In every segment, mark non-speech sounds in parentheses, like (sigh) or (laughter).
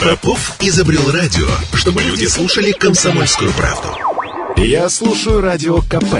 Попов изобрел радио, чтобы люди слушали комсомольскую правду. Я слушаю радио КП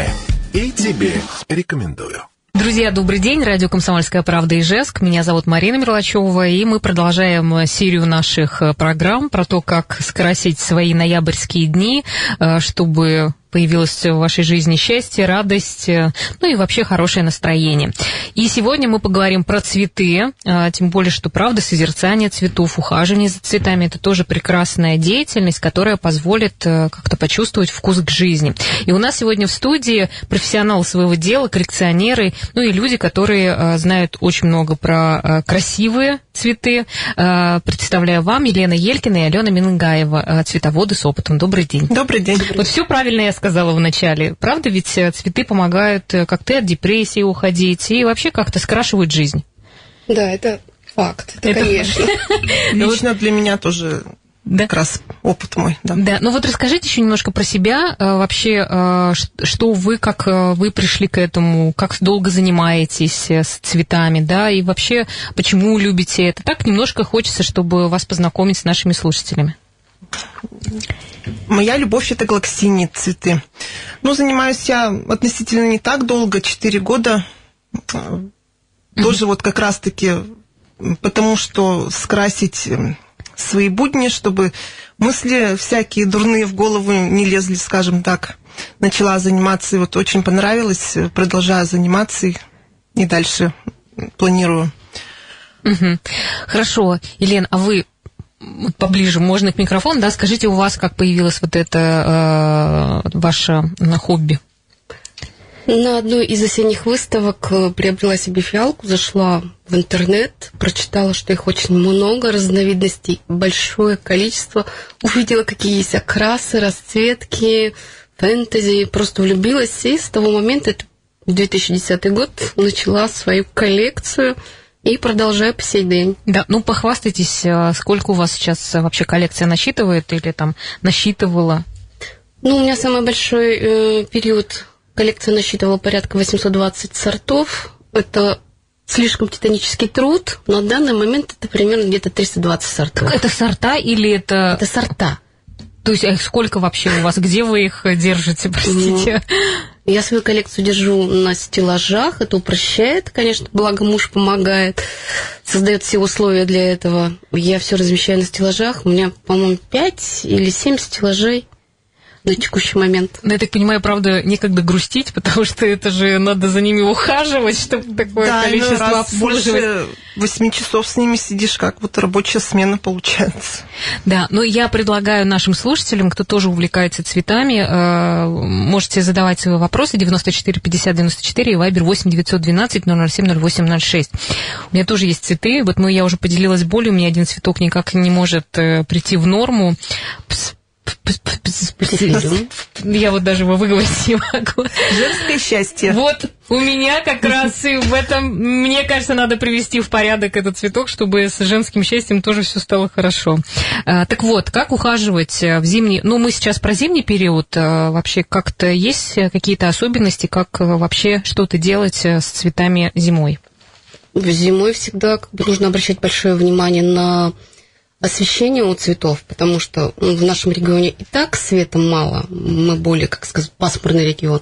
и тебе рекомендую. Друзья, добрый день. Радио «Комсомольская правда» Ижевск. Меня зовут Марина Мерлачева, и мы продолжаем серию наших программ про то, как скрасить свои ноябрьские дни, э, чтобы появилось в вашей жизни счастье, радость, э, ну и вообще хорошее настроение. И сегодня мы поговорим про цветы, э, тем более, что, правда, созерцание цветов, ухаживание за цветами – это тоже прекрасная деятельность, которая позволит э, как-то почувствовать вкус к жизни. И у нас сегодня в студии профессионалы своего дела, коллекционеры, ну и люди, которые знают очень много про красивые цветы. Представляю вам Елена Елькина и Алена Мингаева, цветоводы с опытом. Добрый день. Добрый день. Вот все правильно я сказала в начале. Правда, ведь э, цветы помогают э, как-то от депрессии уходить и вообще как-то скрашивают жизнь. Да, это факт, это, это конечно. (laughs) Лично для меня тоже да? как раз опыт мой. Да. да, ну вот расскажите еще немножко про себя, э, вообще, что вы, как вы пришли к этому, как долго занимаетесь с цветами, да, и вообще, почему любите это. Так немножко хочется, чтобы вас познакомить с нашими слушателями. Моя любовь это глоксиние цветы. Ну, занимаюсь я относительно не так долго, 4 года. Mm-hmm. Тоже вот как раз-таки потому, что скрасить свои будни, чтобы мысли всякие дурные в голову не лезли, скажем так. Начала заниматься, и вот очень понравилось, продолжаю заниматься и, и дальше планирую. Угу. Хорошо. Елена, а вы поближе. Можно к микрофону, да, скажите, у вас как появилось вот это э, ваше хобби? На одной из осенних выставок э, приобрела себе фиалку, зашла в интернет, прочитала, что их очень много, разновидностей большое количество, увидела, какие есть окрасы, расцветки, фэнтези, просто влюбилась, и с того момента, это 2010 год, начала свою коллекцию – и продолжаю по сей день. Да, ну похвастайтесь, э, сколько у вас сейчас э, вообще коллекция насчитывает или там насчитывала? Ну, у меня самый большой э, период коллекция насчитывала порядка 820 сортов. Это слишком титанический труд, но в данный момент это примерно где-то 320 сортов. Это сорта или это... Это сорта. То есть их сколько вообще у вас? Где вы их держите, простите? Ну, я свою коллекцию держу на стеллажах. Это упрощает, конечно, благо муж помогает, создает все условия для этого. Я все размещаю на стеллажах. У меня, по-моему, 5 или 7 стеллажей на текущий момент. Но ну, я так понимаю, правда, некогда грустить, потому что это же надо за ними ухаживать, чтобы такое да, количество раз больше восьми часов с ними сидишь, как вот рабочая смена получается. Да, но я предлагаю нашим слушателям, кто тоже увлекается цветами, э, можете задавать свои вопросы 94 50 94 и вайбер 8 912 007 08 06. У меня тоже есть цветы, вот мы, я уже поделилась болью, у меня один цветок никак не может э, прийти в норму. Я вот даже его выговорить не могу. Женское счастье. Вот у меня как раз и в этом, мне кажется, надо привести в порядок этот цветок, чтобы с женским счастьем тоже все стало хорошо. А, так вот, как ухаживать в зимний... Ну, мы сейчас про зимний период. А, вообще, как-то есть какие-то особенности, как вообще что-то делать с цветами зимой? Зимой всегда нужно обращать большое внимание на освещение у цветов, потому что ну, в нашем регионе и так света мало, мы более, как сказать, пасмурный регион.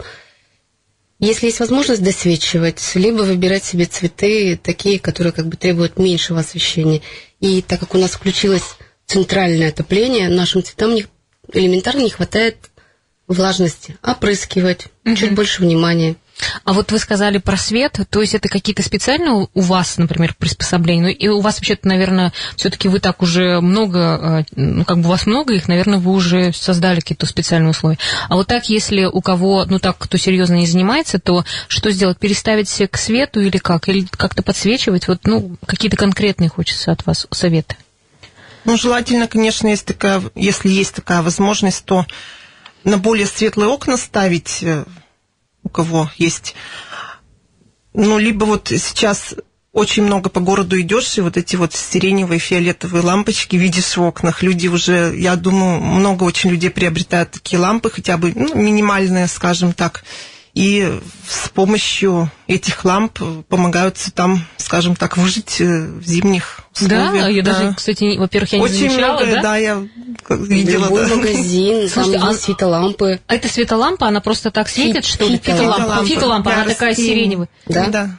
Если есть возможность досвечивать, либо выбирать себе цветы такие, которые как бы требуют меньшего освещения. И так как у нас включилось центральное отопление, нашим цветам не, элементарно не хватает влажности. Опрыскивать, угу. чуть больше внимания. А вот вы сказали про свет, то есть это какие-то специальные у вас, например, приспособления? Ну, и у вас вообще-то, наверное, все-таки вы так уже много, э, ну, как бы у вас много их, наверное, вы уже создали какие-то специальные условия. А вот так, если у кого, ну, так, кто серьезно не занимается, то что сделать? Переставить все к свету или как? Или как-то подсвечивать? Вот, ну, какие-то конкретные хочется от вас советы. Ну, желательно, конечно, если, такая, если есть такая возможность, то на более светлые окна ставить э, у кого есть. Ну, либо вот сейчас очень много по городу идешь, и вот эти вот сиреневые, фиолетовые лампочки видишь в окнах. Люди уже, я думаю, много очень людей приобретают такие лампы, хотя бы ну, минимальные, скажем так. И с помощью этих ламп помогают цветам, скажем так, выжить э, в зимних условиях. Да, я да. даже, кстати, во-первых, я Очень не замечала, много, да? да, я видела. Любой да. магазин, Слушайте, там а- светолампы. А это светолампа, она просто так светит, Фи- что ли? фитолампа. Фитолампа, она такая сиреневая. Да? да.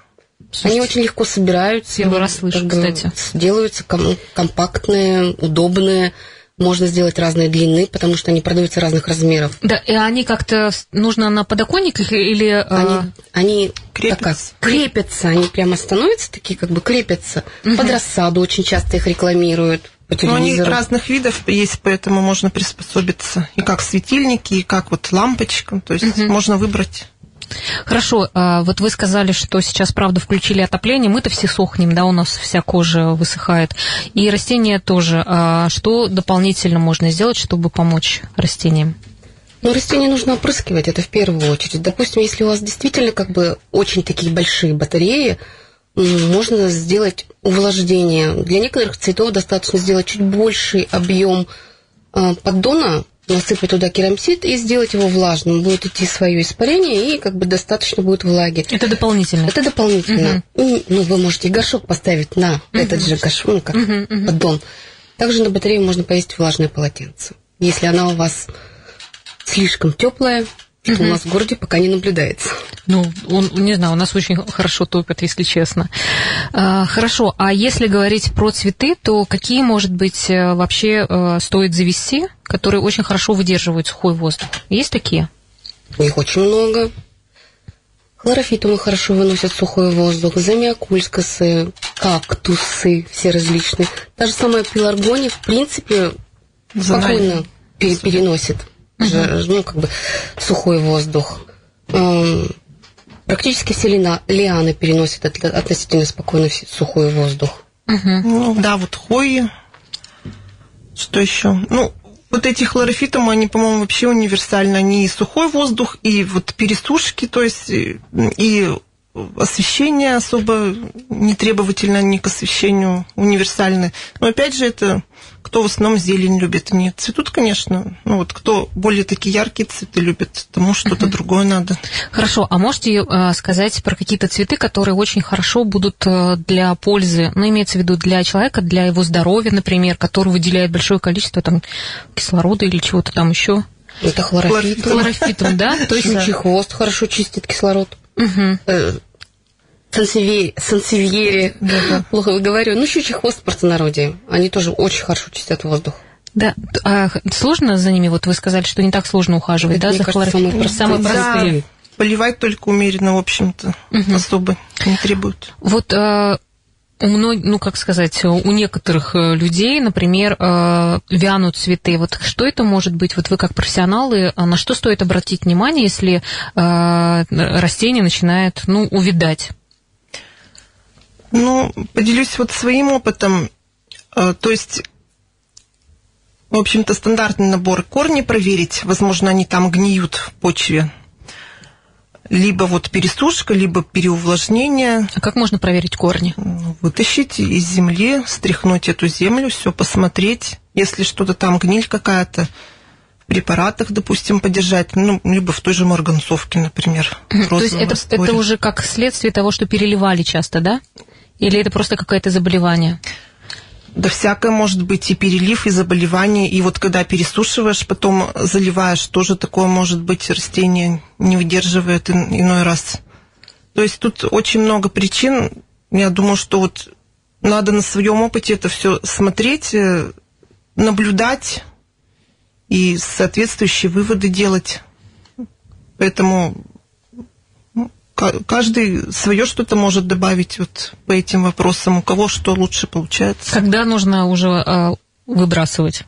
Они очень легко собираются. Первый раз слышу, кстати. Делаются ком- компактные, удобные. Можно сделать разные длины, потому что они продаются разных размеров. Да, и они как-то нужно на подоконниках или... э, Они, они крепятся. как, крепятся, они прямо становятся такие, как бы крепятся. Под рассаду очень часто их рекламируют Но они разных видов есть, поэтому можно приспособиться. И как светильники, и как вот лампочка. То есть можно выбрать. Хорошо, а, вот вы сказали, что сейчас, правда, включили отопление, мы-то все сохнем, да, у нас вся кожа высыхает, и растения тоже. А Что дополнительно можно сделать, чтобы помочь растениям? Ну, растения нужно опрыскивать, это в первую очередь. Допустим, если у вас действительно как бы очень такие большие батареи, можно сделать увлажнение. Для некоторых цветов достаточно сделать чуть больший объем а, поддона, насыпать туда керамзит и сделать его влажным. Будет идти свое испарение, и как бы достаточно будет влаги. Это дополнительно. Это дополнительно. М, Ну, вы можете горшок поставить на этот же горшок, ну, как поддон. Также на батарею можно повесить влажное полотенце. Если она у вас слишком теплая, что у нас в городе пока не наблюдается. Ну, он, не знаю, у нас очень хорошо топят, если честно. А, Хорошо, а если говорить про цветы, то какие, может быть, э, вообще э, стоит завести, которые очень хорошо выдерживают сухой воздух? Есть такие? Их очень много. Хлорофитумы хорошо выносят сухой воздух, замиокульскосы, кактусы все различные. Та же самая пеларгония, в принципе, спокойно пере- переносит ну, как бы сухой воздух. Эм, Практически все лианы переносят от- относительно спокойно сухой воздух. Ну, да, вот хвои. Что еще? Ну, вот эти хлорофитумы, они, по-моему, вообще универсальны. Они и сухой воздух, и вот пересушки, то есть и освещение особо не требовательно ни к освещению универсальны. Но опять же, это кто в основном зелень любит. Они цветут, конечно. Ну вот кто более такие яркие цветы любит, тому что-то другое надо. Хорошо, а можете э, сказать про какие-то цветы, которые очень хорошо будут э, для пользы, ну, имеется в виду для человека, для его здоровья, например, который выделяет большое количество там кислорода или чего-то там еще? Это хлорофит. Хлорофитом, да? То есть Щучий хвост хорошо чистит кислород. Мгм. Э, Сансевьери, сансевьери, Да-да. плохо выговорю. Ну, щучий хвост в простонародье. Они тоже очень хорошо чистят воздух. Да, а сложно за ними? Вот вы сказали, что не так сложно ухаживать, Это, да, за кажется, хлорофитом? самые простые. Да, поливать только умеренно, в общем-то, особо не требует. Вот э, у мног- ну как сказать, у некоторых э, людей, например, э, вянут цветы. Вот что это может быть? Вот вы как профессионалы, а на что стоит обратить внимание, если э, растение начинает, ну, увидать? Ну, поделюсь вот своим опытом. Э, То есть, в общем-то, стандартный набор корни проверить. Возможно, они там гниют в почве. Либо вот пересушка, либо переувлажнение. А как можно проверить корни? Вытащить из земли, стряхнуть эту землю, все посмотреть. Если что-то там, гниль какая-то, в препаратах, допустим, подержать. Ну, либо в той же марганцовке, например. То есть это, растворе. это уже как следствие того, что переливали часто, да? Или это просто какое-то заболевание? Да всякое может быть, и перелив, и заболевание. И вот когда пересушиваешь, потом заливаешь, тоже такое может быть, растение не выдерживает ин- иной раз. То есть тут очень много причин. Я думаю, что вот надо на своем опыте это все смотреть, э, наблюдать и соответствующие выводы делать. Поэтому каждый свое что-то может добавить вот по этим вопросам, у кого что лучше получается. Когда нужно уже э, выбрасывать?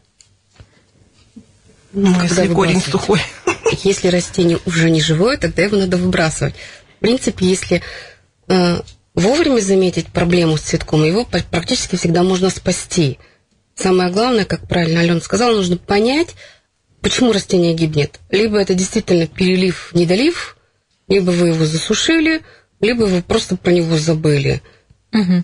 Ну, Когда если корень сухой. (laughs) Если растение уже не живое, тогда его надо выбрасывать. В принципе, если э, вовремя заметить проблему с цветком, его пр- практически всегда можно спасти. Самое главное, как правильно Алена сказала, нужно понять, почему растение гибнет. Либо это действительно перелив, недолив, либо вы его засушили, либо вы просто про него забыли. Угу.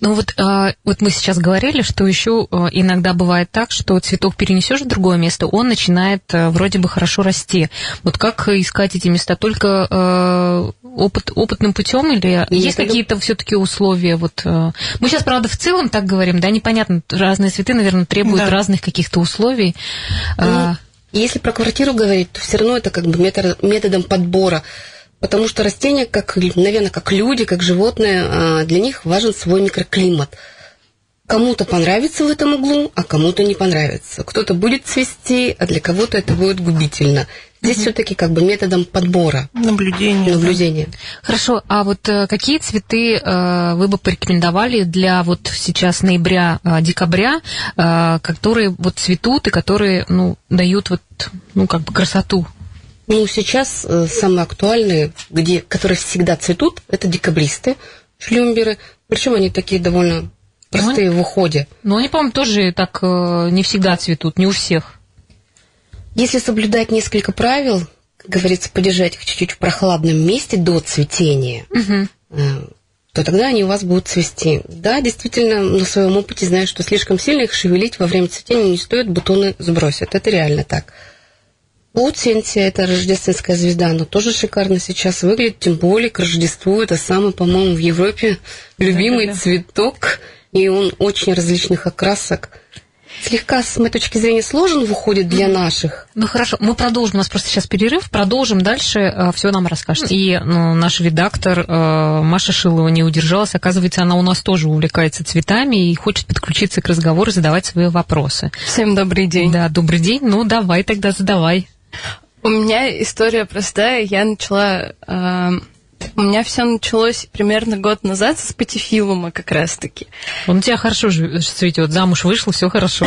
Ну вот, а, вот мы сейчас говорили, что еще а, иногда бывает так, что цветок перенесешь в другое место, он начинает а, вроде бы хорошо расти. Вот как искать эти места? Только опыт, опытным путем или Нет, есть какие-то все-таки условия? Вот, мы сейчас, правда, в целом так говорим, да, непонятно, разные цветы, наверное, требуют да. разных каких-то условий. Ну, если про квартиру говорить, то все равно это как бы метод, методом подбора. Потому что растения, как, наверное, как люди, как животные, а, для них важен свой микроклимат. Кому-то понравится в этом углу, а кому-то не понравится. Кто-то будет цвести, а для кого-то это будет губительно. Здесь mm-hmm. все-таки как бы методом подбора. Наблюдения. Наблюдения. Да. Хорошо, а вот э, какие цветы э, вы бы порекомендовали для вот сейчас ноября-декабря, э, которые вот цветут и которые, ну, дают вот, ну, как бы красоту ну, сейчас э, самые актуальные, где, которые всегда цветут, это декабристы, шлюмберы. Причем они такие довольно простые ну, в уходе. Но они, по-моему, тоже так э, не всегда цветут, не у всех. Если соблюдать несколько правил, как говорится, подержать их чуть-чуть в прохладном месте до цветения, угу. то тогда они у вас будут цвести. Да, действительно, на своем опыте знаю, что слишком сильно их шевелить во время цветения не стоит, бутоны сбросят. Это реально так. Путинтия, это рождественская звезда, она тоже шикарно сейчас выглядит, тем более к Рождеству это самый, по-моему, в Европе любимый да, да, да. цветок, и он очень различных окрасок. Слегка, с моей точки зрения, сложен выходит для наших. Ну хорошо, мы продолжим, у нас просто сейчас перерыв, продолжим дальше, э, все нам расскажет. И ну, наш редактор э, Маша Шилова не удержалась, оказывается, она у нас тоже увлекается цветами и хочет подключиться к разговору, задавать свои вопросы. Всем добрый день. Да, добрый день, ну давай тогда задавай. У меня история простая. Я начала... Э, у меня все началось примерно год назад с патифилума как раз-таки. Он у тебя хорошо цветет, замуж вышел, все хорошо.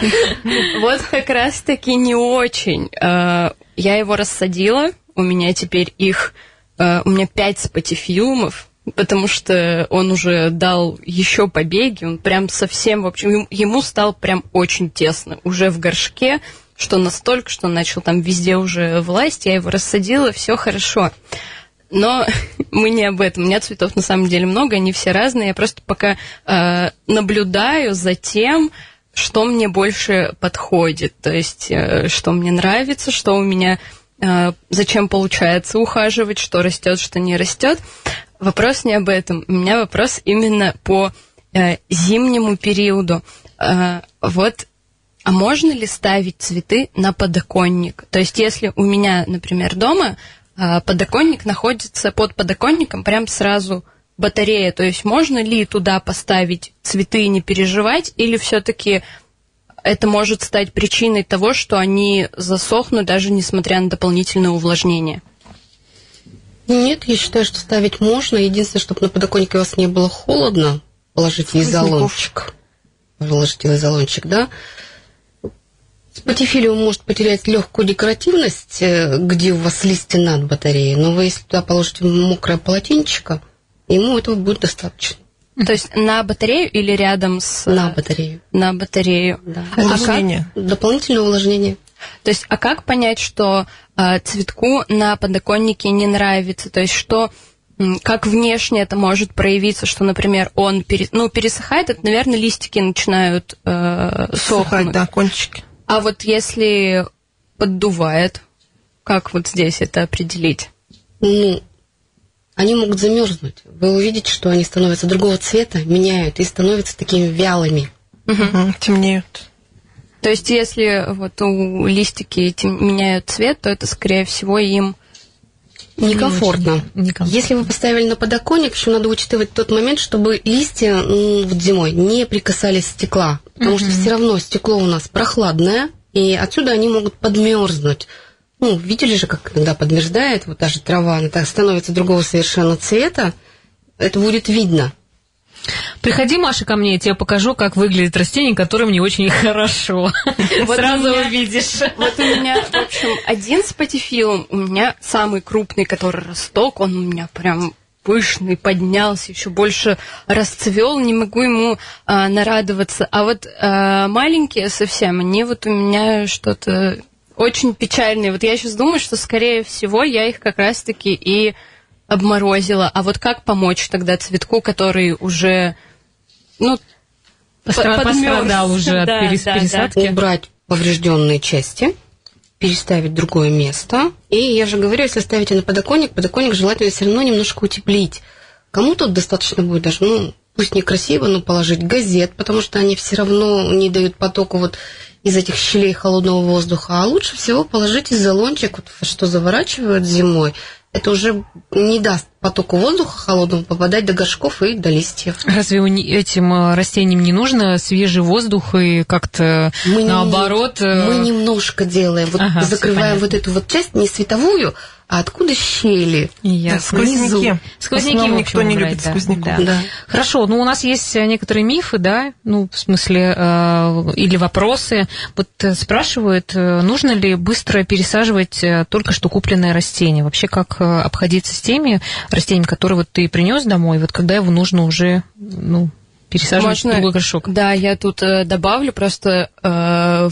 (laughs) Вот как раз-таки не очень. Э, я его рассадила, у меня теперь их... Э, у меня пять спатифилумов, потому что он уже дал еще побеги, он прям совсем, в общем, ему стал прям очень тесно. Уже в горшке что настолько, что он начал там везде уже власть, я его рассадила, все хорошо. Но (laughs) мы не об этом. У меня цветов на самом деле много, они все разные. Я просто пока э, наблюдаю за тем, что мне больше подходит, то есть э, что мне нравится, что у меня, э, зачем получается ухаживать, что растет, что не растет. Вопрос не об этом. У меня вопрос именно по э, зимнему периоду. Э, вот а можно ли ставить цветы на подоконник? То есть, если у меня, например, дома а, подоконник находится под подоконником, прям сразу батарея, то есть можно ли туда поставить цветы и не переживать, или все-таки это может стать причиной того, что они засохнут, даже несмотря на дополнительное увлажнение? Нет, я считаю, что ставить можно. Единственное, чтобы на подоконнике у вас не было холодно, положите изолончик. Положите изолончик, да. Патифилиум может потерять легкую декоративность, э, где у вас листья над батареей, но вы, если туда положите мокрое полотенчико, ему этого будет достаточно. То есть на батарею или рядом с... На батарею. На батарею. Да. Увлажнение. А как... Дополнительное увлажнение. То есть, а как понять, что э, цветку на подоконнике не нравится? То есть, что как внешне это может проявиться, что, например, он пере, ну, пересыхает, это, наверное, листики начинают э, сохнуть. да, кончики. А вот если поддувает, как вот здесь это определить? Ну, они могут замерзнуть. Вы увидите, что они становятся другого цвета, меняют и становятся такими вялыми. Угу. Темнеют. То есть, если вот у листики меняют цвет, то это, скорее всего, им некомфортно. некомфортно. Если вы поставили на подоконник, еще надо учитывать тот момент, чтобы листья вот зимой не прикасались стекла, потому mm-hmm. что все равно стекло у нас прохладное, и отсюда они могут подмерзнуть. Ну, видели же, как иногда подмерзает, вот даже трава, она так становится другого совершенно цвета, это будет видно. Приходи, Маша, ко мне, я тебе покажу, как выглядит растение, которое мне очень хорошо. Вот Сразу меня, увидишь. Вот у меня, в общем, один с патифилом, у меня самый крупный, который росток, он у меня прям пышный, поднялся, еще больше расцвел, не могу ему а, нарадоваться. А вот а, маленькие совсем, они вот у меня что-то очень печальные. Вот я сейчас думаю, что, скорее всего, я их как раз-таки и обморозило. А вот как помочь тогда цветку, который уже, ну, Постра-? Пострадал уже от Да, перес- да, да. пересадки. Убрать поврежденные части, переставить в другое место. И я же говорю, если ставите на подоконник, подоконник желательно все равно немножко утеплить. Кому-то достаточно будет даже, ну, пусть некрасиво, но положить газет, потому что они все равно не дают потоку вот из этих щелей холодного воздуха. А лучше всего положить изолончик, вот, что заворачивают зимой. Это уже не даст потоку воздуха холодного попадать до горшков и до листьев. Разве не- этим э, растениям не нужно свежий воздух и как-то Мы не- наоборот... э, Мы немножко делаем, вот Ага, закрываем вот эту вот часть, не световую, а откуда щели. ясно. Сквозняки. Сквозняки, основном никто не любит да, сквозняков. да. Да. Хорошо, ну у нас есть э, некоторые мифы, да, ну, в смысле, э, или вопросы. Вот э, спрашивают, э, нужно ли быстро пересаживать э, только что купленное растение? Вообще, как э, обходиться с теми растениями, которые вот ты принес домой, вот когда его нужно уже, ну, пересаживать в другой горшок? Да, я тут э, добавлю просто э,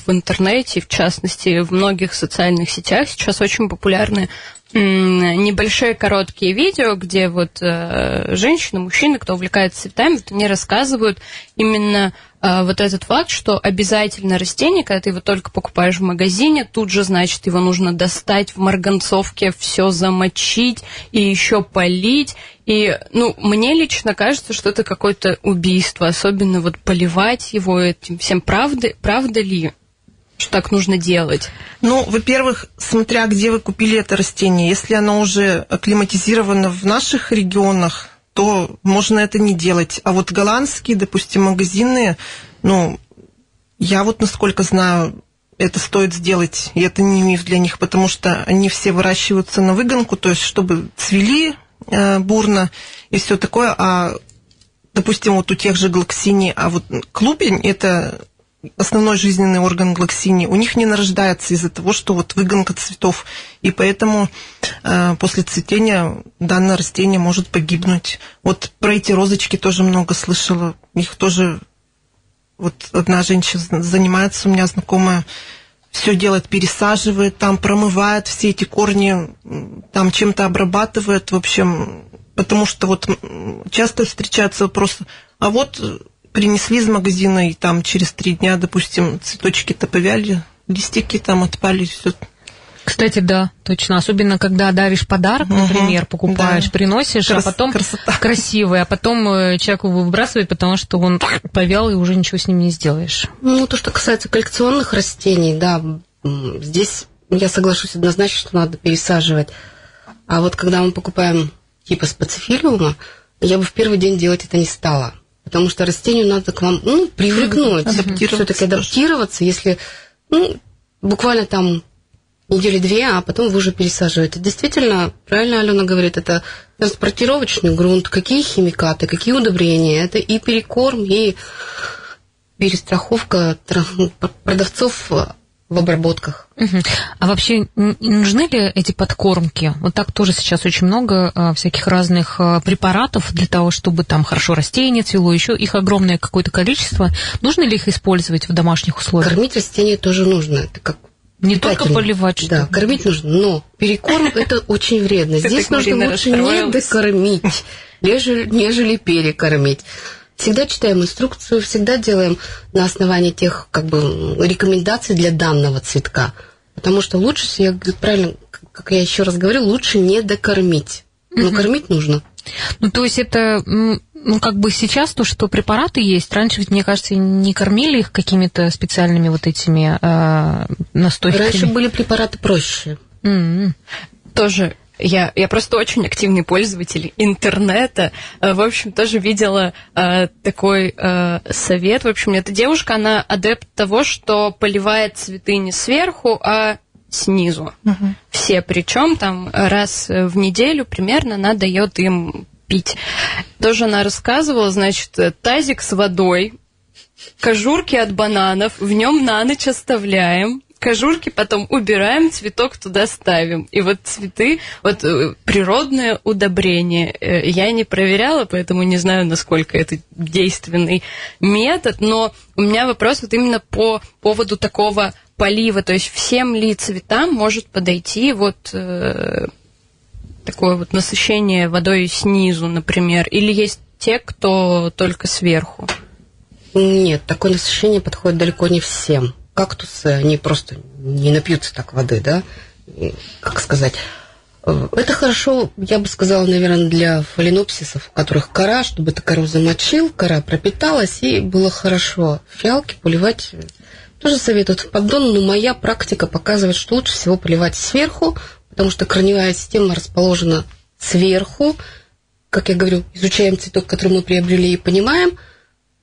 в интернете, в частности, в многих социальных сетях сейчас очень популярны м, небольшие короткие видео, где вот э, женщины, мужчины, кто увлекается цветами, вот они рассказывают именно э, вот этот факт, что обязательно растение, когда ты его только покупаешь в магазине, тут же, значит, его нужно достать в марганцовке, все замочить и еще полить. И, ну, мне лично кажется, что это какое-то убийство, особенно вот поливать его этим всем. Правда, правда ли, что так нужно делать? Ну, во-первых, смотря где вы купили это растение, если оно уже акклиматизировано в наших регионах, то можно это не делать. А вот голландские, допустим, магазины, ну, я вот насколько знаю, это стоит сделать, и это не миф для них, потому что они все выращиваются на выгонку, то есть чтобы цвели бурно и все такое, а допустим, вот у тех же глоксини, а вот клубень это основной жизненный орган глоксини, у них не нарождается из-за того, что вот выгонка цветов, и поэтому э, после цветения данное растение может погибнуть. Вот про эти розочки тоже много слышала, их тоже вот одна женщина занимается, у меня знакомая, все делает, пересаживает, там промывает все эти корни, там чем-то обрабатывает, в общем, потому что вот часто встречается вопрос, а вот э, принесли из магазина, и там через три дня, допустим, цветочки-то повяли, листики там отпали, все. Кстати, да, точно. Особенно, когда даришь подарок, например, покупаешь, да. приносишь, а Крас- потом красота. красивый, а потом э, человек его выбрасывает, потому что он повял, и уже ничего с ним не сделаешь. Ну, то, что касается коллекционных растений, да, здесь я соглашусь однозначно, что надо пересаживать. А вот когда мы покупаем типа специфилиума, я бы в первый день делать это не стала. Потому что растению надо к вам ну, привыкнуть, Адаптироваться все-таки адаптироваться, если ну, буквально там недели две, а потом вы уже пересаживаете. Действительно, правильно Алена говорит, это транспортировочный грунт, какие химикаты, какие удобрения, это и перекорм, и перестраховка тра- продавцов в обработках. А вообще нужны ли эти подкормки? Вот так тоже сейчас очень много а, всяких разных а, препаратов для того, чтобы там хорошо растение цвело, еще их огромное какое-то количество. Нужно ли их использовать в домашних условиях? Кормить растения тоже нужно. Это как Не только поливать, что Да, кормить нужно, но перекорм это очень вредно. Здесь нужно лучше не докормить, нежели, нежели перекормить. Всегда читаем инструкцию, всегда делаем на основании тех как бы рекомендаций для данного цветка. Потому что лучше, я правильно, как я еще раз говорю, лучше не докормить. Но кормить нужно. Ну, то есть это, ну, как бы сейчас то, что препараты есть, раньше ведь, мне кажется, не кормили их какими-то специальными вот этими а, настойками. Раньше были препараты проще. М-м. Тоже я, я просто очень активный пользователь интернета. Э, В общем, тоже видела э, такой э, совет. В общем, эта девушка, она адепт того, что поливает цветы не сверху, а снизу. Все, причем там раз в неделю примерно она дает им пить. Тоже она рассказывала, значит, э, тазик с водой, кожурки от бананов, в нем на ночь оставляем, кожурки потом убираем, цветок туда ставим. И вот цветы, вот э, природное удобрение. Э, Я не проверяла, поэтому не знаю, насколько это действенный метод, но у меня вопрос вот именно по поводу такого полива. То есть всем ли цветам может подойти вот такое вот насыщение водой снизу, например, или есть те, кто только сверху? Нет, такое насыщение подходит далеко не всем. Кактусы, они просто не напьются так воды, да? Как сказать? Это хорошо, я бы сказала, наверное, для фаленопсисов, у которых кора, чтобы ты кору замочил, кора пропиталась, и было хорошо. Фиалки поливать тоже советуют в поддон, но моя практика показывает, что лучше всего поливать сверху, потому что корневая система расположена сверху. Как я говорю, изучаем цветок, который мы приобрели, и понимаем,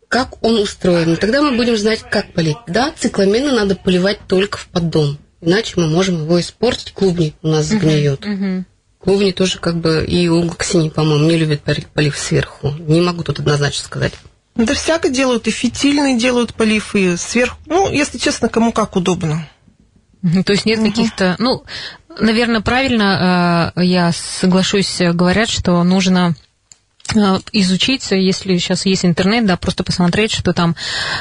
как он устроен. И тогда мы будем знать, как полить. Да, цикламены надо поливать только в поддон. Иначе мы можем его испортить. Клубни у нас. Uh-huh, uh-huh. Клубни тоже как бы и у Ксении, по-моему, не любят полив сверху. Не могу тут однозначно сказать. Да всяко делают, и фитильные делают полив, и сверху. Ну, если честно, кому как удобно. То есть нет угу. каких-то... Ну, наверное, правильно э, я соглашусь, говорят, что нужно э, изучить, если сейчас есть интернет, да, просто посмотреть, что там,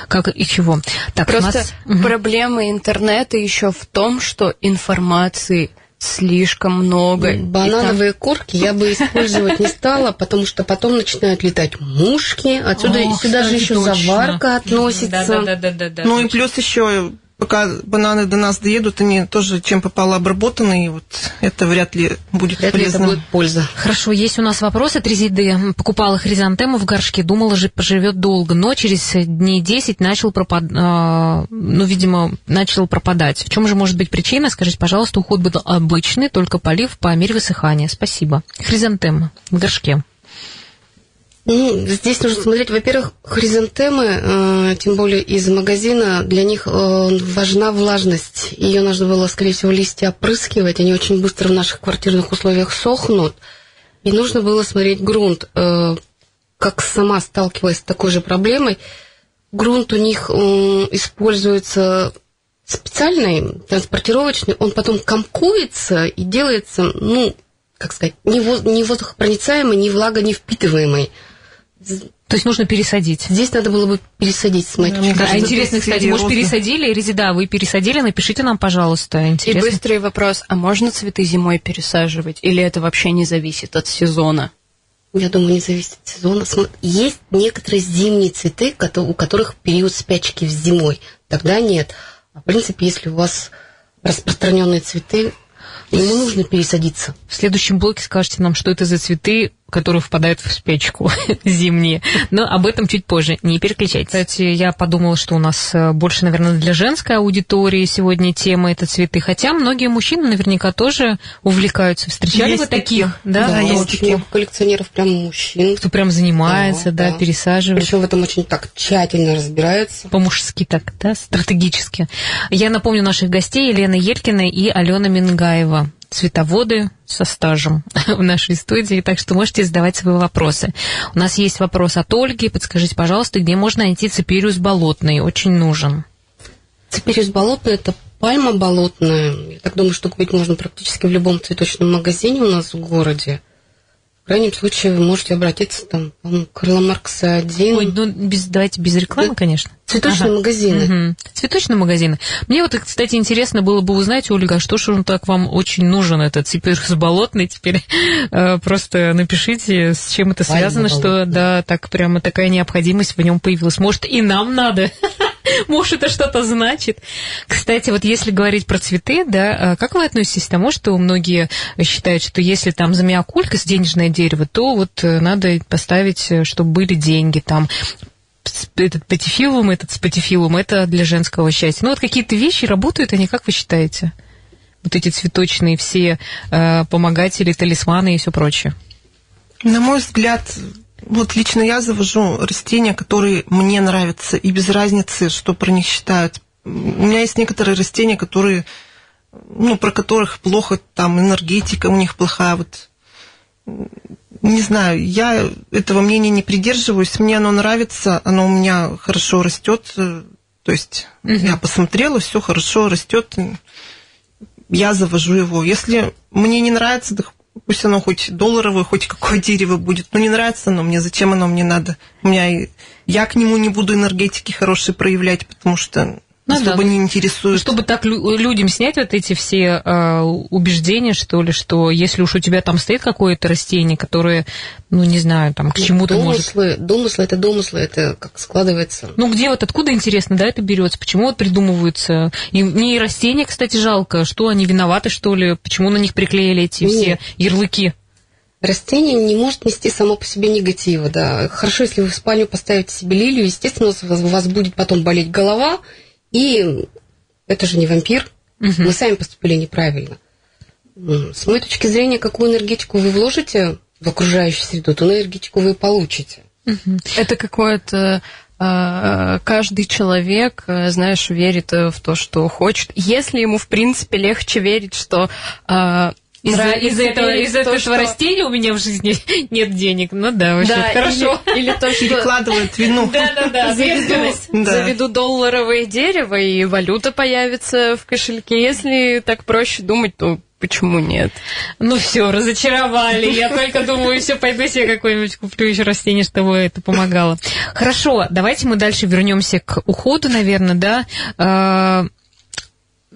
как и чего. Так, просто нас... проблема интернета еще в том, что информации слишком много. Банановые там... корки я бы использовать не стала, потому что потом начинают летать мушки. Отсюда О, сюда же еще точно. заварка относится. Да, да, да, да, да, ну и плюс еще пока бананы до нас доедут, они тоже чем попало обработаны, и вот это вряд ли будет вряд полезно. Ли это будет польза. Хорошо, есть у нас вопрос от Резиды. Покупала хризантему в горшке, думала, же поживет долго, но через дней 10 начал пропадать, ну, видимо, начал пропадать. В чем же может быть причина? Скажите, пожалуйста, уход был обычный, только полив по мере высыхания. Спасибо. Хризантема в горшке. Ну, здесь нужно смотреть, во-первых, хризантемы, э, тем более из магазина, для них э, важна влажность. Ее нужно было, скорее всего, листья опрыскивать, они очень быстро в наших квартирных условиях сохнут. И нужно было смотреть грунт. Э, как сама сталкивалась с такой же проблемой, грунт у них используется специальный, транспортировочный, он потом комкуется и делается, ну, как сказать, не воздухопроницаемый, не влагоневпитываемый. То есть нужно пересадить. Здесь надо было бы пересадить с моей точки А интересно, кстати, может, пересадили? Резида, вы пересадили? Напишите нам, пожалуйста. Интересно. И быстрый вопрос. А можно цветы зимой пересаживать? Или это вообще не зависит от сезона? Я думаю, не зависит от сезона. Есть некоторые зимние цветы, у которых период спячки в зимой. Тогда нет. А в принципе, если у вас распространенные цветы, ему нужно пересадиться. В следующем блоке скажете нам, что это за цветы, которые впадают в спячку (laughs) зимние. Но об этом чуть позже. Не переключайтесь. Кстати, я подумала, что у нас э, больше, наверное, для женской аудитории сегодня тема это цветы. Хотя многие мужчины наверняка тоже увлекаются. Встречали есть вы таких? таких? Да, да есть таких коллекционеров прям мужчин. Кто прям занимается, да, да, да. пересаживает. Причем в этом очень так тщательно разбирается. По-мужски так, да, стратегически. Я напомню наших гостей Елена Елькина и Алена Мингаева цветоводы со стажем (laughs) в нашей студии, так что можете задавать свои вопросы. У нас есть вопрос от Ольги. Подскажите, пожалуйста, где можно найти цепириус болотный? Очень нужен. Цепириус болотный – это пальма болотная. Я так думаю, что купить можно практически в любом цветочном магазине у нас в городе крайнем случае вы можете обратиться там, по-моему, Карла Маркса 1. Ой, ну без, давайте без рекламы, да. конечно. Цветочные ага. магазины. Угу. Цветочные магазины. Мне вот, кстати, интересно было бы узнать, Ольга, а что же он так вам очень нужен, этот ципирус (laughs) болотный? Теперь (laughs) э, просто напишите, с чем это связано, что да, так прямо такая необходимость в нем появилась. Может, и нам надо. (laughs) Может, это что-то значит. Кстати, вот если говорить про цветы, да, а как вы относитесь к тому, что многие считают, что если там замиокулькас, денежное дерево, то вот э, надо поставить, э, чтобы были деньги там, этот патифилум, этот спатифилум, это для женского счастья. Ну, вот какие-то вещи работают, они как вы считаете? Вот эти цветочные все э, помогатели, талисманы и все прочее. На мой взгляд, вот лично я завожу растения, которые мне нравятся, и без разницы, что про них считают. У меня есть некоторые растения, которые, ну, про которых плохо, там, энергетика у них плохая, вот, не знаю, я этого мнения не придерживаюсь, мне оно нравится, оно у меня хорошо растет, то есть угу. я посмотрела, все хорошо растет, я завожу его. Если мне не нравится, так Пусть оно хоть долларовое, хоть какое (laughs) дерево будет. Но не нравится оно мне, зачем оно мне надо? У меня я к нему не буду энергетики хорошие проявлять, потому что ну, особо да. не интересует. Чтобы так лю- людям снять вот эти все э, убеждения, что ли, что если уж у тебя там стоит какое-то растение, которое, ну, не знаю, там, к ну, чему-то домыслы, может... Домыслы, это домыслы, это как складывается. Ну, где вот, откуда, интересно, да, это берется? Почему вот придумываются? И мне и растения, кстати, жалко. Что, они виноваты, что ли? Почему на них приклеили эти Нет. все ярлыки? Растение не может нести само по себе негатива, да. Хорошо, если вы в спальню поставите себе лилию, естественно, у вас будет потом болеть голова, и это же не вампир. Угу. Мы сами поступили неправильно. С моей точки зрения, какую энергетику вы вложите в окружающую среду, ту энергетику вы получите. Угу. Это какое-то а, каждый человек, а, знаешь, верит в то, что хочет. Если ему, в принципе, легче верить, что а, из-за из этого, из этого что... растения у меня в жизни (laughs) нет денег. Ну да, вообще да, хорошо. Или, или то, что... Перекладывают вину. (laughs) Да-да-да, (laughs) заведу, да. заведу долларовое дерево, и валюта появится в кошельке. Если так проще думать, то почему нет? Ну все, разочаровали. Я только думаю, все, пойду себе какое-нибудь куплю еще растение, чтобы это помогало. Хорошо, давайте мы дальше вернемся к уходу, наверное, да.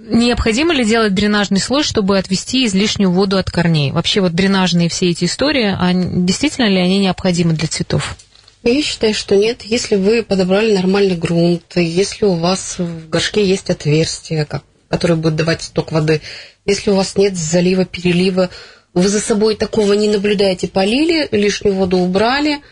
Необходимо ли делать дренажный слой, чтобы отвести излишнюю воду от корней? Вообще вот дренажные все эти истории, а действительно ли они необходимы для цветов? Я считаю, что нет. Если вы подобрали нормальный грунт, если у вас в горшке есть отверстие, которое будет давать сток воды, если у вас нет залива, перелива, вы за собой такого не наблюдаете, полили, лишнюю воду убрали –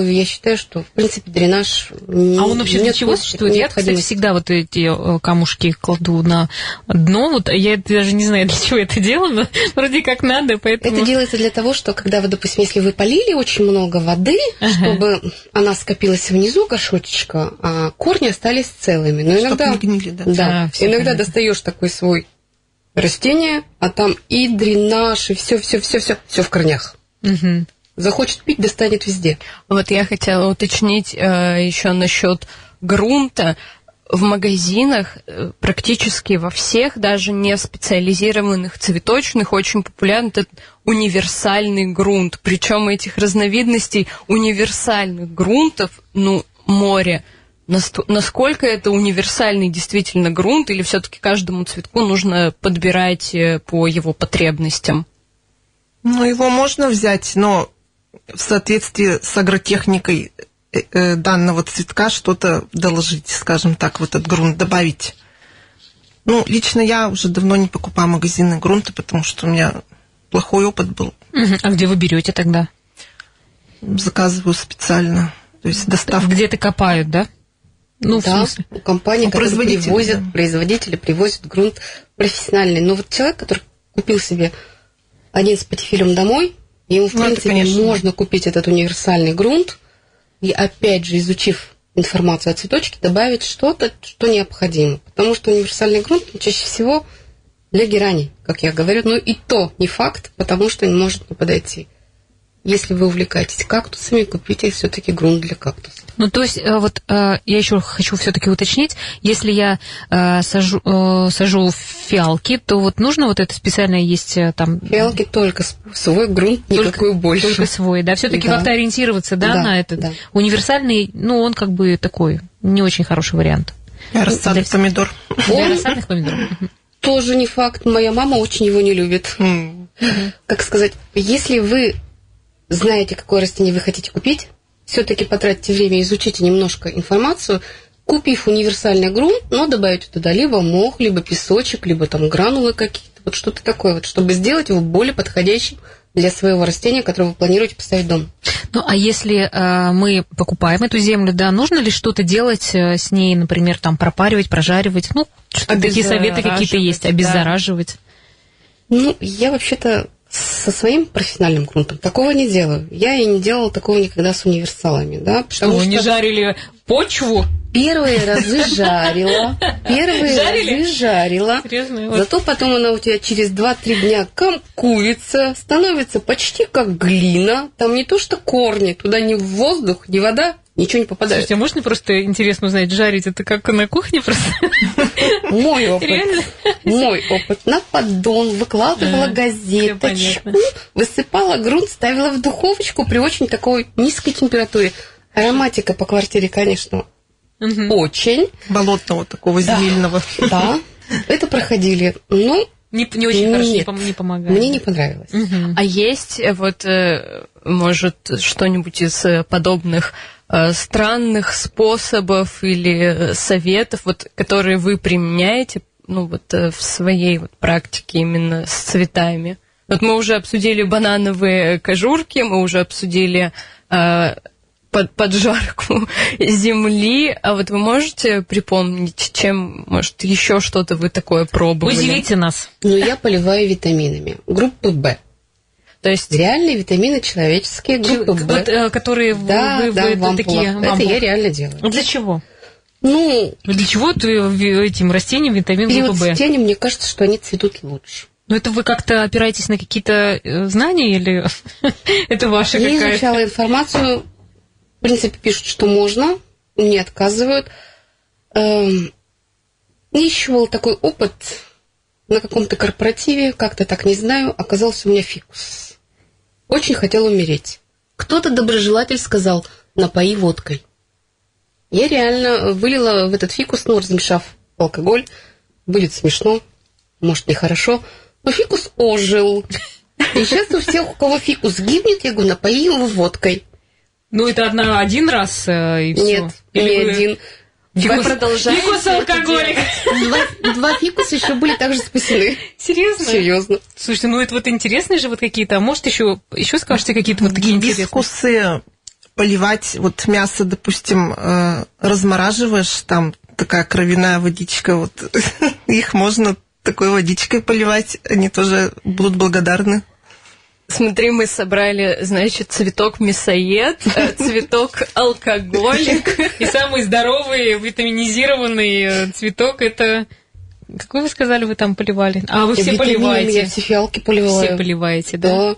я считаю, что, в принципе, дренаж... А он вообще для чего существует? Я, кстати, всегда вот эти э, камушки кладу на дно, вот я даже не знаю, (laughs) для чего это делаю, но (laughs) вроде как надо, поэтому... Это делается для того, что, когда вы, допустим, если вы полили очень много воды, ага. чтобы она скопилась внизу горшочка, а корни остались целыми. Но иногда... не гнили, да. Да, а, иногда понятно. достаешь такой свой растение, а там и дренаж, и все, все, все, все, все в корнях. Угу. Захочет пить, достанет везде. Вот я хотела уточнить э, еще насчет грунта. В магазинах э, практически во всех, даже не специализированных цветочных, очень популярен этот универсальный грунт. Причем этих разновидностей универсальных грунтов, ну, море. Насколько это универсальный действительно грунт, или все-таки каждому цветку нужно подбирать э, по его потребностям? Ну, его можно взять, но в соответствии с агротехникой э, э, данного цветка что-то доложить, скажем так, в этот грунт добавить. Ну, лично я уже давно не покупаю магазинные грунты, потому что у меня плохой опыт был. А где вы берете тогда? Заказываю специально. То есть доставка. Где-то копают, да? Ну, да, в компании, которые привозят, да. производители привозят грунт профессиональный. Но вот человек, который купил себе один с патифилем домой, Ему, в ну, принципе, конечно. можно купить этот универсальный грунт и, опять же, изучив информацию о цветочке, добавить что-то, что необходимо. Потому что универсальный грунт чаще всего для герани, как я говорю. Но и то не факт, потому что не может не подойти. Если вы увлекаетесь кактусами, купите все-таки грунт для кактусов. Ну, то есть, э, вот э, я еще хочу все-таки уточнить, если я э, сажу, сажу фиалки, то вот нужно вот это специально есть там... Фиалки только свой грунт, никакой только, больше. Только свой, да? Все-таки да. как-то ориентироваться, да, да на этот да. универсальный, ну, он как бы такой, не очень хороший вариант. Для рассадных помидор. Для рассадных помидор. Тоже не факт. Моя мама очень его не любит. Как сказать, если вы знаете, какое растение вы хотите купить, все-таки потратите время, изучите немножко информацию, купив универсальный грунт, но добавить туда либо мох, либо песочек, либо там гранулы какие-то, вот что-то такое, вот, чтобы сделать его более подходящим для своего растения, которое вы планируете поставить дом. Ну, а если э, мы покупаем эту землю, да, нужно ли что-то делать э, с ней, например, там пропаривать, прожаривать? Ну, такие советы какие-то есть, обеззараживать? Да. Ну, я вообще-то со своим профессиональным грунтом такого не делаю. Я и не делала такого никогда с универсалами, да. Что, вы не жарили почву? Первые разы (laughs) жарила. Первые Жарили? разы жарила. Серьезно? Зато потом она у тебя через 2-3 дня комкуется, становится почти как глина. Там не то что корни, туда ни воздух, ни вода, ничего не попадает. Слушайте, а можно просто интересно узнать, жарить это как на кухне просто? Мой опыт. Реально? Мой опыт. На поддон выкладывала а, газеточку, высыпала грунт, ставила в духовочку при очень такой низкой температуре. Ароматика по квартире, конечно, очень. Болотного такого Да. земельного. Да, это проходили. Ну, Не, не очень хорошо, не, Нет. не помогает. мне не понравилось. Мгм. А есть э, вот, э, может, что-нибудь из э, подобных странных способов или э, советов, вот, которые вы применяете, ну вот э, в своей вот практике именно с цветами? Вот мы уже обсудили банановые кожурки, мы уже обсудили э, под, поджарку (laughs) земли, а вот вы можете припомнить, чем, может, еще что-то вы такое пробовали? Удивите нас. Но я поливаю витаминами. Группы В. То есть Реальные витамины человеческие, группы В. Вот, э, которые вы- Да, вы, да, вы в ампулах. такие... в Это я реально делаю. Ну, Для чего? Ну, Для чего ты этим растениям витамин группы Б? цветения, мне кажется, что они цветут лучше. Ну, это вы как-то опираетесь на какие-то э, знания или (laughs) это ваша Я какая-то... изучала информацию. В принципе, пишут, что можно. Мне отказывают. Эм, еще был такой опыт на каком-то корпоративе, как-то так не знаю, оказался у меня фикус. Очень хотел умереть. Кто-то доброжелатель сказал, напои водкой. Я реально вылила в этот фикус, ну, размешав алкоголь. Будет смешно, может, нехорошо. Но фикус ожил. И сейчас у всех, у кого фикус гибнет, я говорю, напои его водкой. Ну, это одна, один раз э, и все. Нет, не один. Вы продолжаете Фикус алкоголик. Два, два фикуса еще были также спасены. Серьезно? Серьезно. Слушайте, ну это вот интересные же вот какие-то, а может еще, еще скажете какие-то вот такие интересные? Гибискусы поливать, вот мясо, допустим, э, размораживаешь, там такая кровяная водичка, вот (laughs) их можно такой водичкой поливать, они тоже будут благодарны. Смотри, мы собрали, значит, цветок мясоед, э, цветок алкоголик. И самый здоровый, витаминизированный э, цветок это... Какой вы сказали, вы там поливали? А, вы все Витаминами Я поливаете. все фиалки поливала. Все поливаете, да? Да.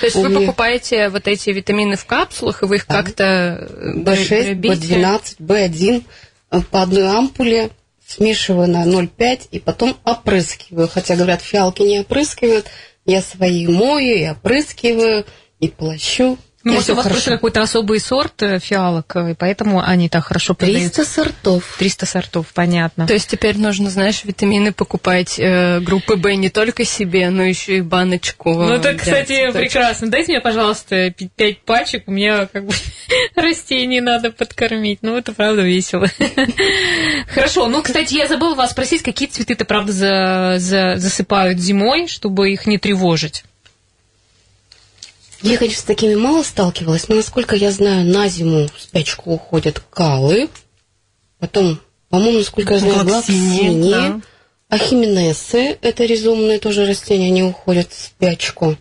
То есть вы покупаете вот эти витамины в капсулах, и вы их как-то э, B6, дробите? B12, B1 э, по одной ампуле смешиваю на 0,5 и потом опрыскиваю. Хотя, говорят, фиалки не опрыскивают. Я свои мою и опрыскиваю, и плащу. Ну, может, у вас просто хорошо. какой-то особый сорт э, фиалок, э, и поэтому они так хорошо продаются. 300 сортов. 300 сортов, понятно. То есть теперь нужно, знаешь, витамины покупать э, группы В не только себе, но еще и баночку. Ну, это, кстати, цветочков. прекрасно. Дайте мне, пожалуйста, пи- пять пачек, у меня как бы (laughs) растений надо подкормить. Ну, это правда весело. (laughs) Хорошо, ну, кстати, я забыла вас спросить, какие цветы-то, правда, за- за- засыпают зимой, чтобы их не тревожить? Я, конечно, с такими мало сталкивалась, но, насколько я знаю, на зиму в спячку уходят калы. Потом, по-моему, насколько я знаю, глоксиния. да. Ахименесы, это ризомные тоже растения, они уходят в спячку.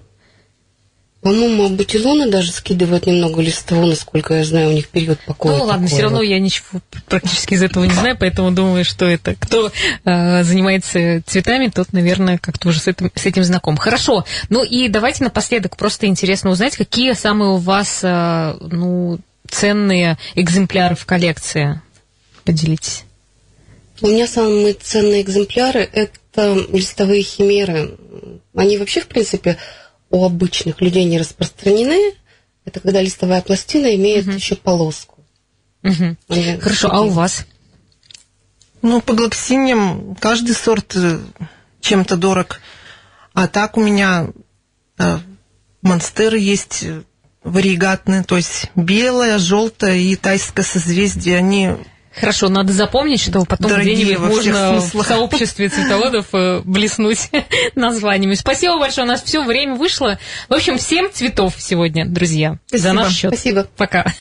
По-моему, абутилоны даже скидывают немного листву, насколько я знаю, у них период покоя. ну, ладно, такой все равно вот. я ничего практически из этого не знаю, поэтому думаю, что это кто э, занимается цветами, тот, наверное, как-то уже с этим, с этим знаком. Хорошо. Ну и давайте напоследок просто интересно узнать, какие самые у вас э, ну, ценные экземпляры в коллекции. Поделитесь. У меня самые ценные экземпляры – это листовые химеры. Они вообще, в принципе, у обычных людей не распространены. Это когда листовая пластина имеет еще полоску. Они Хорошо, а у вас? Ну, по глоксиниям каждый сорт э, чем-то дорог. А так у меня э, монстеры есть э, варигатные, то есть белая, желтая и тайское созвездие. Они Хорошо, надо запомнить, что потом где-нибудь можно в сообществе цветоводов э, блеснуть (laughs) названиями. Спасибо большое, у нас все время вышло. В общем, всем цветов сегодня, друзья, за Спасибо. наш счет. Спасибо. Пока.